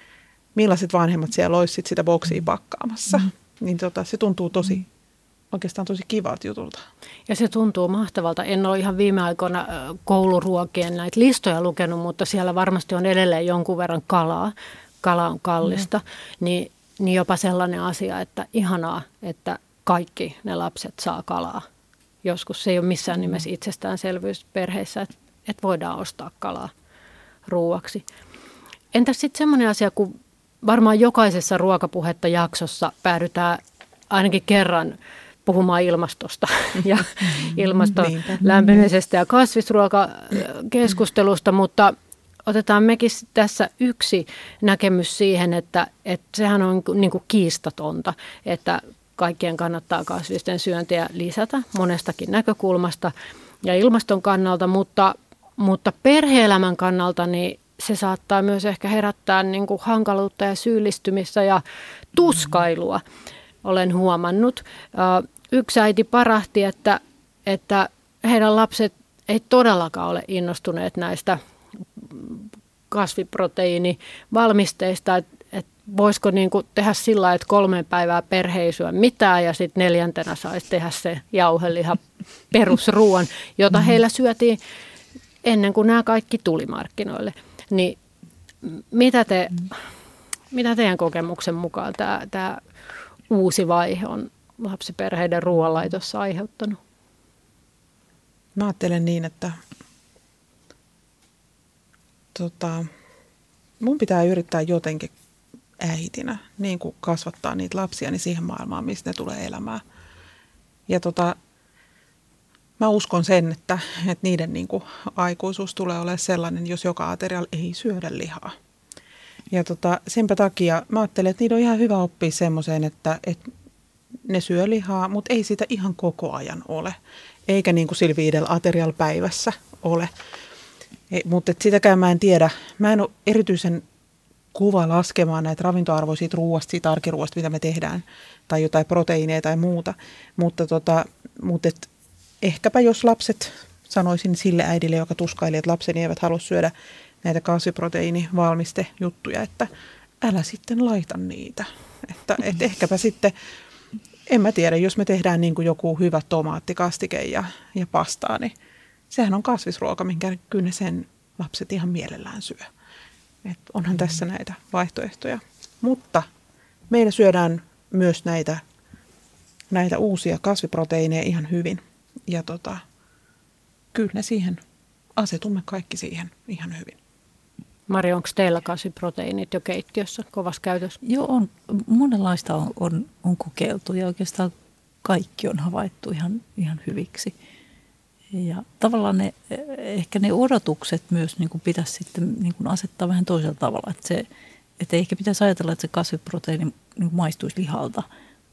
B: millaiset vanhemmat siellä olisi sit sitä boksia pakkaamassa. Mm. Niin tota, se tuntuu tosi, oikeastaan tosi kivalta jutulta.
A: Ja se tuntuu mahtavalta. En ole ihan viime aikoina kouluruokien näitä listoja lukenut, mutta siellä varmasti on edelleen jonkun verran kalaa kala on kallista, mm. niin, niin jopa sellainen asia, että ihanaa, että kaikki ne lapset saa kalaa. Joskus se ei ole missään nimessä itsestäänselvyys perheissä, että, että voidaan ostaa kalaa ruuaksi. Entäs sitten semmoinen asia, kun varmaan jokaisessa ruokapuhetta jaksossa päädytään ainakin kerran puhumaan ilmastosta ja ilmaston lämpenemisestä ja kasvisruokakeskustelusta, mutta otetaan mekin tässä yksi näkemys siihen, että, että sehän on niin kuin kiistatonta, että kaikkien kannattaa kasvisten syöntiä lisätä monestakin näkökulmasta ja ilmaston kannalta, mutta, mutta perheelämän kannalta niin se saattaa myös ehkä herättää niin kuin hankaluutta ja syyllistymistä ja tuskailua, olen huomannut. Yksi äiti parahti, että, että heidän lapset ei todellakaan ole innostuneet näistä kasviproteiinivalmisteista, että et voisiko niin kuin tehdä sillä että kolme päivää perhe ei syö mitään ja sitten neljäntenä saisi tehdä se jauheliha perusruoan, jota heillä syötiin ennen kuin nämä kaikki tuli markkinoille. Niin mitä, te, mitä teidän kokemuksen mukaan tämä, tämä uusi vaihe on lapsiperheiden ruoanlaitossa aiheuttanut?
B: Mä ajattelen niin, että tota, mun pitää yrittää jotenkin äitinä niin kuin kasvattaa niitä lapsia niin siihen maailmaan, mistä ne tulee elämään. Ja tota, mä uskon sen, että, että niiden niin kuin aikuisuus tulee olemaan sellainen, jos joka aterial ei syödä lihaa. Ja tota, senpä takia mä ajattelen, että niiden on ihan hyvä oppia semmoiseen, että, että ne syö lihaa, mutta ei sitä ihan koko ajan ole. Eikä niin kuin sillä viidellä aterial päivässä ole. Ei, mutta sitäkään mä en tiedä. Mä en ole erityisen kuva laskemaan näitä ravintoarvoja siitä ruoasta, siitä arkiruoasta, mitä me tehdään, tai jotain proteiineja tai muuta. Mutta, tota, mutta et, ehkäpä jos lapset, sanoisin sille äidille, joka tuskaili, että lapseni eivät halua syödä näitä kasviproteiinivalmistejuttuja, että älä sitten laita niitä. Että, et ehkäpä sitten en mä tiedä, jos me tehdään niin kuin joku hyvä tomaattikastike ja, ja pastaa, niin sehän on kasvisruoka, minkä kyllä sen lapset ihan mielellään syö. Et onhan tässä näitä vaihtoehtoja. Mutta meillä syödään myös näitä, näitä uusia kasviproteiineja ihan hyvin. Ja tota, kyllä ne siihen, asetumme kaikki siihen ihan hyvin.
A: Mari, onko teillä kasviproteiinit jo keittiössä kovassa käytössä?
C: Joo, on, monenlaista on, on, on kokeiltu ja oikeastaan kaikki on havaittu ihan, ihan hyviksi. Ja tavallaan ne, ehkä ne odotukset myös niin kuin pitäisi sitten niin kuin asettaa vähän toisella tavalla. Että, se, että ei ehkä pitäisi ajatella, että se kasviproteiini niin maistuisi lihalta,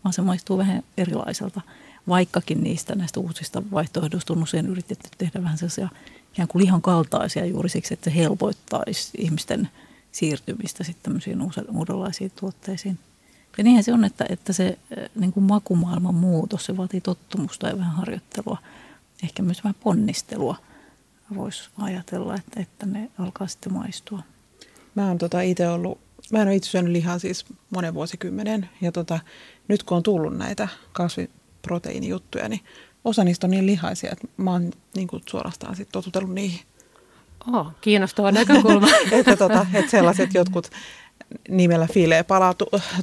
C: vaan se maistuu vähän erilaiselta. Vaikkakin niistä näistä uusista vaihtoehdoista on usein yritetty tehdä vähän sellaisia ikään kuin lihan kaltaisia juuri siksi, että se helpoittaisi ihmisten siirtymistä sitten tämmöisiin uudenlaisiin tuotteisiin. Ja niinhän se on, että, että se niin kuin makumaailman muutos, se vaatii tottumusta ja vähän harjoittelua, ehkä myös vähän ponnistelua. Voisi ajatella, että, että ne alkaa sitten maistua.
B: Mä oon tota itse ollut, mä en ole itse syönyt lihaa siis monen vuosikymmenen. Ja tota, nyt kun on tullut näitä kasviproteiinijuttuja, niin osa niistä on niin lihaisia, että mä oon niin kuin suorastaan sit totutellut niihin.
A: Oh, kiinnostava näkökulma.
B: että, tota, että sellaiset jotkut nimellä filee palaa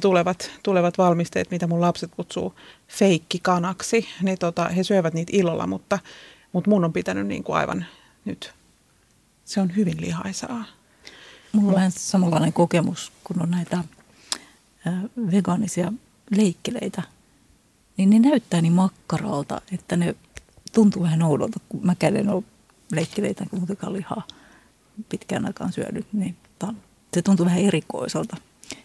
B: tulevat, tulevat valmisteet, mitä mun lapset kutsuu feikkikanaksi, niin tota, he syövät niitä ilolla, mutta, mutta mun on pitänyt niin kuin aivan nyt, se on hyvin lihaisaa.
C: Mulla on vähän samanlainen kokemus, kun on näitä vegaanisia leikkeleitä, niin ne näyttää niin makkaralta, että ne tuntuu vähän oudolta, kun mä en ole leikkeleitä muutenkaan lihaa pitkään aikaan syönyt, niin se tuntuu vähän erikoiselta.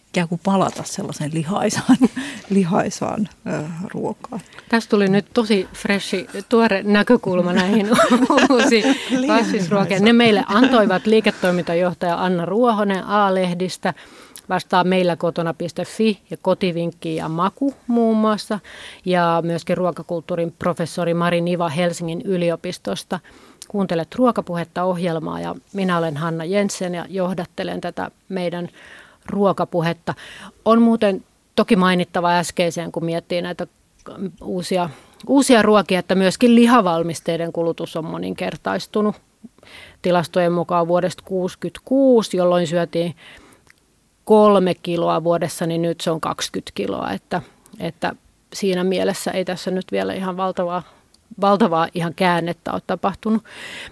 C: Ikään kuin palata sellaiseen lihaisaan, lihaisaan äh, ruokaan.
A: Tästä tuli nyt tosi freshi, tuore näkökulma näihin uusiin kasvisruokiin. Ne meille antoivat liiketoimintajohtaja Anna Ruohonen A-lehdistä – vastaa meillä kotona.fi ja kotivinkki ja maku muun muassa. Ja myöskin ruokakulttuurin professori Mari Niva Helsingin yliopistosta. Kuuntelet ruokapuhetta ohjelmaa ja minä olen Hanna Jensen ja johdattelen tätä meidän ruokapuhetta. On muuten toki mainittava äskeiseen, kun miettii näitä uusia, uusia ruokia, että myöskin lihavalmisteiden kulutus on moninkertaistunut tilastojen mukaan vuodesta 1966, jolloin syötiin kolme kiloa vuodessa, niin nyt se on 20 kiloa, että, että siinä mielessä ei tässä nyt vielä ihan valtavaa, valtavaa ihan käännettä ole tapahtunut.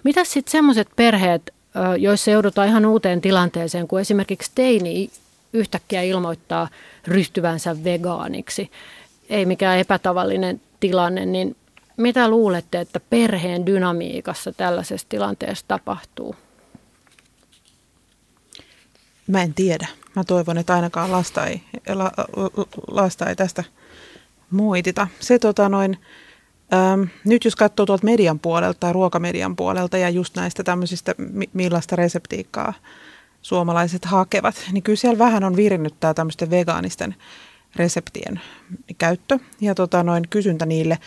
A: Mitä sitten semmoiset perheet, joissa joudutaan ihan uuteen tilanteeseen, kun esimerkiksi teini yhtäkkiä ilmoittaa ryhtyvänsä vegaaniksi, ei mikään epätavallinen tilanne, niin mitä luulette, että perheen dynamiikassa tällaisessa tilanteessa tapahtuu?
B: Mä en tiedä. Mä toivon, että ainakaan lasta ei, la, lasta ei tästä muitita. Se tota noin, ähm, nyt jos katsoo tuolta median puolelta tai ruokamedian puolelta ja just näistä tämmöisistä, millaista reseptiikkaa suomalaiset hakevat, niin kyllä siellä vähän on virinnyt tämä tämmöisten vegaanisten reseptien käyttö ja tota noin, kysyntä niille.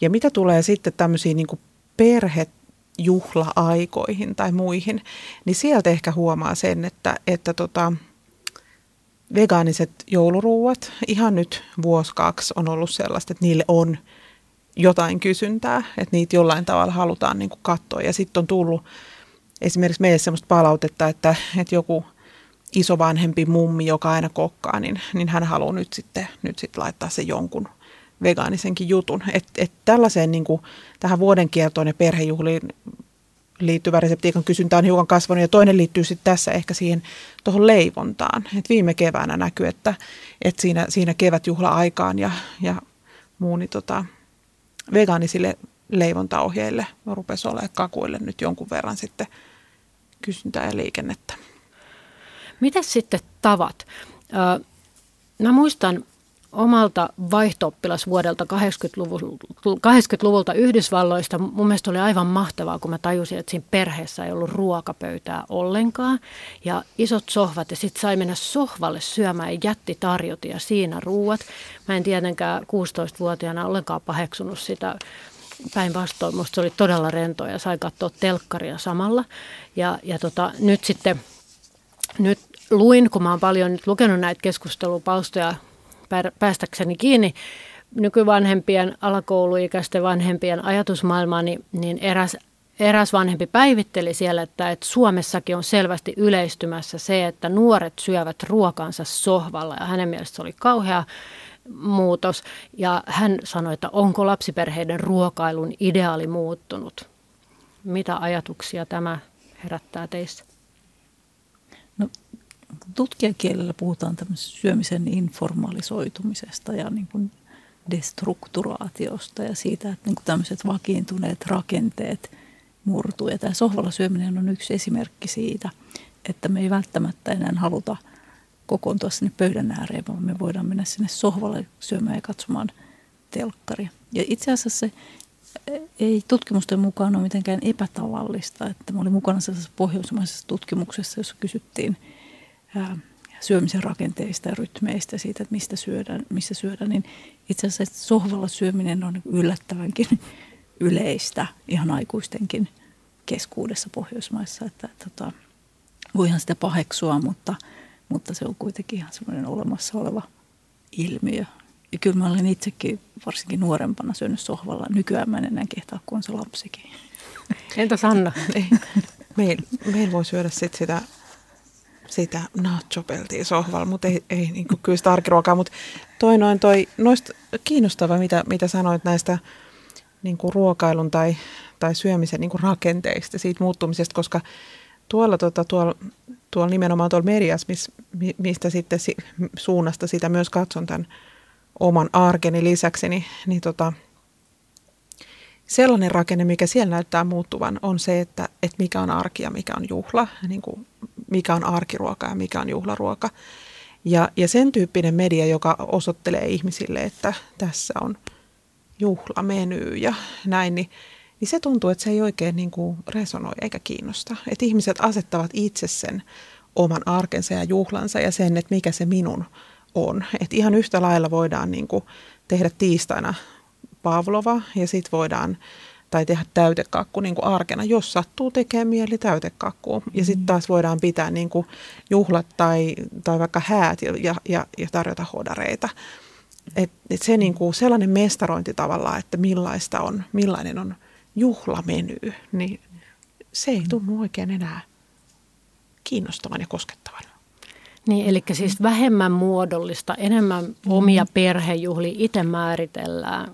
B: Ja mitä tulee sitten tämmöisiin niin perhejuhla-aikoihin tai muihin, niin sieltä ehkä huomaa sen, että, että tota, vegaaniset jouluruuat ihan nyt vuosi kaksi on ollut sellaista, että niille on jotain kysyntää, että niitä jollain tavalla halutaan niin katsoa. Ja sitten on tullut esimerkiksi meille sellaista palautetta, että, että joku isovanhempi mummi, joka aina kokkaa, niin, niin hän haluaa nyt sitten, nyt sitten laittaa se jonkun vegaanisenkin jutun. Että et tällaiseen niin kuin, tähän vuoden kiertoon ja perhejuhliin liittyvä reseptiikan kysyntä on hiukan kasvanut ja toinen liittyy sitten tässä ehkä siihen tuohon leivontaan. Et viime keväänä näkyy, että, että siinä, siinä kevätjuhla-aikaan ja, ja muu, niin tota, vegaanisille leivontaohjeille rupesi olemaan kakuille nyt jonkun verran sitten kysyntää ja liikennettä.
A: Miten sitten tavat? Mä muistan omalta vaihto vuodelta 80-luvulta, 80-luvulta Yhdysvalloista. Mun mielestä oli aivan mahtavaa, kun mä tajusin, että siinä perheessä ei ollut ruokapöytää ollenkaan. Ja isot sohvat ja sitten sai mennä sohvalle syömään ja jätti tarjoti ja siinä ruuat. Mä en tietenkään 16-vuotiaana ollenkaan paheksunut sitä päinvastoin. Musta se oli todella rentoa ja sai katsoa telkkaria samalla. Ja, ja tota, nyt sitten nyt luin, kun mä oon paljon nyt lukenut näitä keskustelupalstoja päästäkseni kiinni nykyvanhempien, alakouluikäisten vanhempien ajatusmaailmaa, niin, niin eräs, eräs vanhempi päivitteli siellä, että, että Suomessakin on selvästi yleistymässä se, että nuoret syövät ruokansa sohvalla ja hänen mielestä se oli kauhea muutos. Ja hän sanoi, että onko lapsiperheiden ruokailun ideaali muuttunut? Mitä ajatuksia tämä herättää teissä?
C: Tutkijakielellä puhutaan syömisen informaalisoitumisesta ja niin kuin destrukturaatiosta ja siitä, että niin kuin tämmöiset vakiintuneet rakenteet murtuu. Ja tämä sohvalla syöminen on yksi esimerkki siitä, että me ei välttämättä enää haluta kokoontua sinne pöydän ääreen, vaan me voidaan mennä sinne sohvalle syömään ja katsomaan telkkaria. Ja itse asiassa se ei tutkimusten mukaan ole mitenkään epätavallista. Että mä olin mukana sellaisessa pohjoismaisessa tutkimuksessa, jossa kysyttiin syömisen rakenteista ja rytmeistä, siitä, että mistä syödään, missä syödään, niin itse asiassa sohvalla syöminen on yllättävänkin yleistä ihan aikuistenkin keskuudessa Pohjoismaissa. Että, tota, voihan sitä paheksua, mutta, mutta se on kuitenkin ihan semmoinen olemassa oleva ilmiö. Ja kyllä mä olen itsekin varsinkin nuorempana syönyt sohvalla. Nykyään mä en enää kehtaa, kun on se lapsikin.
A: Entä Sanna?
B: Meillä meil voi syödä sit sitä, sitä nachopeltia sohvalla, mutta ei, ei niin kuin kyllä sitä arkiruokaa. Mutta toi noin toi, noista kiinnostava, mitä, mitä sanoit näistä niin kuin ruokailun tai, tai syömisen niin kuin rakenteista, siitä muuttumisesta, koska tuolla, tota, tuolla, tuolla nimenomaan tuolla mediassa, mis, mistä sitten si, suunnasta sitä myös katson tämän oman arkeni lisäksi, niin, niin tota, sellainen rakenne, mikä siellä näyttää muuttuvan, on se, että, että mikä on arki ja mikä on juhla, niin kuin mikä on arkiruoka ja mikä on juhlaruoka. Ja, ja sen tyyppinen media, joka osoittelee ihmisille, että tässä on juhlameny ja näin, niin, niin se tuntuu, että se ei oikein niin kuin resonoi eikä kiinnosta. Että ihmiset asettavat itse sen oman arkensa ja juhlansa ja sen, että mikä se minun on. Et ihan yhtä lailla voidaan niin kuin tehdä tiistaina pavlova ja sitten voidaan tai tehdä täytekakku niin kuin arkena, jos sattuu tekemään mieli täytekakkuun. Ja sitten mm. taas voidaan pitää niin kuin juhlat tai, tai vaikka häät ja, ja, ja tarjota hodareita. Et, et se niin kuin sellainen mestarointi tavallaan, että millaista on, millainen on juhlameny, niin se ei tunnu oikein enää kiinnostavan ja koskettavan.
A: Niin, eli siis vähemmän muodollista, enemmän mm. omia perhejuhlia itse määritellään.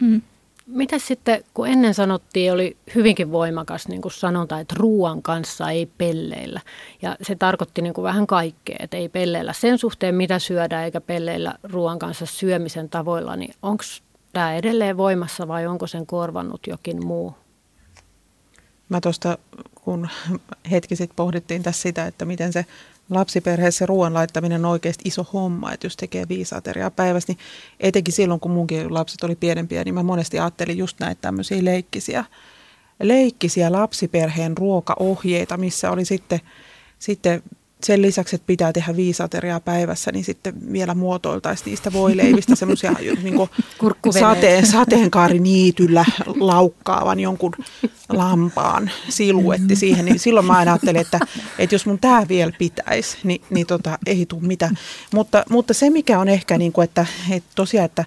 A: Mm. Mitä sitten, kun ennen sanottiin, oli hyvinkin voimakas niin kuin sanonta, että ruoan kanssa ei pelleillä. Ja se tarkoitti niin kuin vähän kaikkea, että ei pelleillä sen suhteen, mitä syödään, eikä pelleillä ruoan kanssa syömisen tavoilla. Niin onko tämä edelleen voimassa vai onko sen korvannut jokin muu?
B: Mä tuosta, kun hetki sitten pohdittiin tässä sitä, että miten se lapsiperheessä ruoan laittaminen on oikeasti iso homma, että jos tekee viisi ateriaa päivässä, niin etenkin silloin, kun munkin lapset oli pienempiä, niin mä monesti ajattelin just näitä tämmöisiä leikkisiä, leikkisiä lapsiperheen ruokaohjeita, missä oli sitten, sitten sen lisäksi, että pitää tehdä viisi ateriaa päivässä, niin sitten vielä muotoiltaisiin niistä voileivistä semmoisia niin sateen, sateenkaariniityllä laukkaavan jonkun lampaan siluetti siihen. Niin silloin mä aina ajattelin, että, että jos mun tämä vielä pitäisi, niin, niin tota, ei tule mitään. Mutta, mutta se mikä on ehkä, niin kuin, että, että tosiaan, että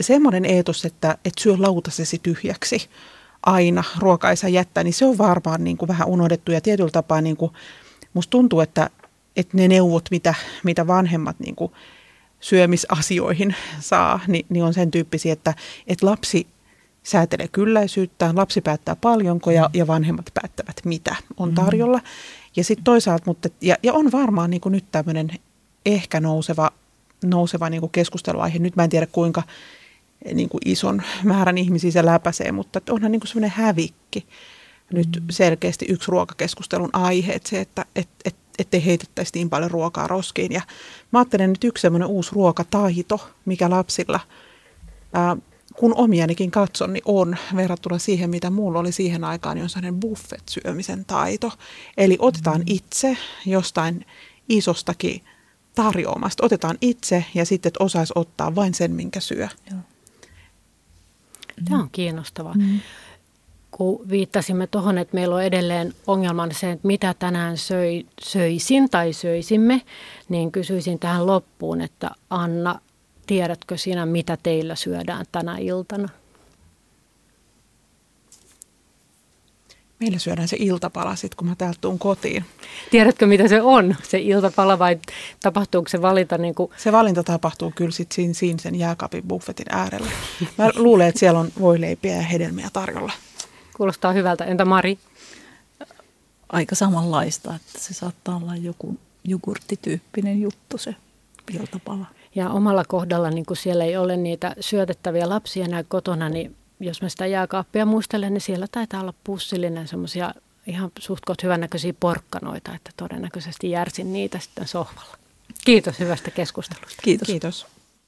B: semmoinen eetos, että, että syö lautasesi tyhjäksi aina ruokaisa jättää, niin se on varmaan niin kuin vähän unohdettu ja tietyllä tapaa niin kuin, musta tuntuu, että, että ne neuvot, mitä, mitä vanhemmat niin kuin syömisasioihin saa, niin, niin on sen tyyppisiä, että, että lapsi säätelee kylläisyyttään, lapsi päättää paljonko ja, ja vanhemmat päättävät, mitä on mm. tarjolla. Ja sitten toisaalta, mutta, ja, ja on varmaan niin kuin nyt tämmöinen ehkä nouseva, nouseva niin kuin keskusteluaihe. Nyt mä en tiedä kuinka niin kuin ison määrän ihmisiä se läpäisee, mutta onhan niin kuin semmoinen hävikki nyt selkeästi yksi ruokakeskustelun aihe, että se, että et, et, ettei heitettäisi niin paljon ruokaa roskiin. Ja mä ajattelen nyt yksi semmoinen uusi ruokataito, mikä lapsilla, ää, kun omianikin katson, niin on verrattuna siihen, mitä mulla oli siihen aikaan, niin on sellainen buffet-syömisen taito. Eli otetaan mm. itse jostain isostakin tarjoamasta, otetaan itse ja sitten, että osaisi ottaa vain sen, minkä syö. Joo.
A: Tämä on kiinnostavaa. Mm kun viittasimme tuohon, että meillä on edelleen ongelman se, että mitä tänään söi, söisin tai söisimme, niin kysyisin tähän loppuun, että Anna, tiedätkö sinä, mitä teillä syödään tänä iltana?
B: Meillä syödään se iltapala sitten, kun mä täältä tuun kotiin.
A: Tiedätkö, mitä se on, se iltapala, vai tapahtuuko se valinta? Niin kuin...
B: Se valinta tapahtuu kyllä sitten siinä, siinä sen jääkaapin buffetin äärellä. Mä luulen, että siellä on voileipiä ja hedelmiä tarjolla.
A: Kuulostaa hyvältä. Entä Mari?
C: Aika samanlaista, että se saattaa olla joku jogurttityyppinen juttu se iltapala.
A: Ja omalla kohdalla, niin kun siellä ei ole niitä syötettäviä lapsia enää kotona, niin jos mä sitä jääkaappia muistelen, niin siellä taitaa olla pussillinen semmoisia ihan suht hyvännäköisiä porkkanoita, että todennäköisesti järsin niitä sitten sohvalla. Kiitos hyvästä keskustelusta.
B: Kiitos. Kiitos.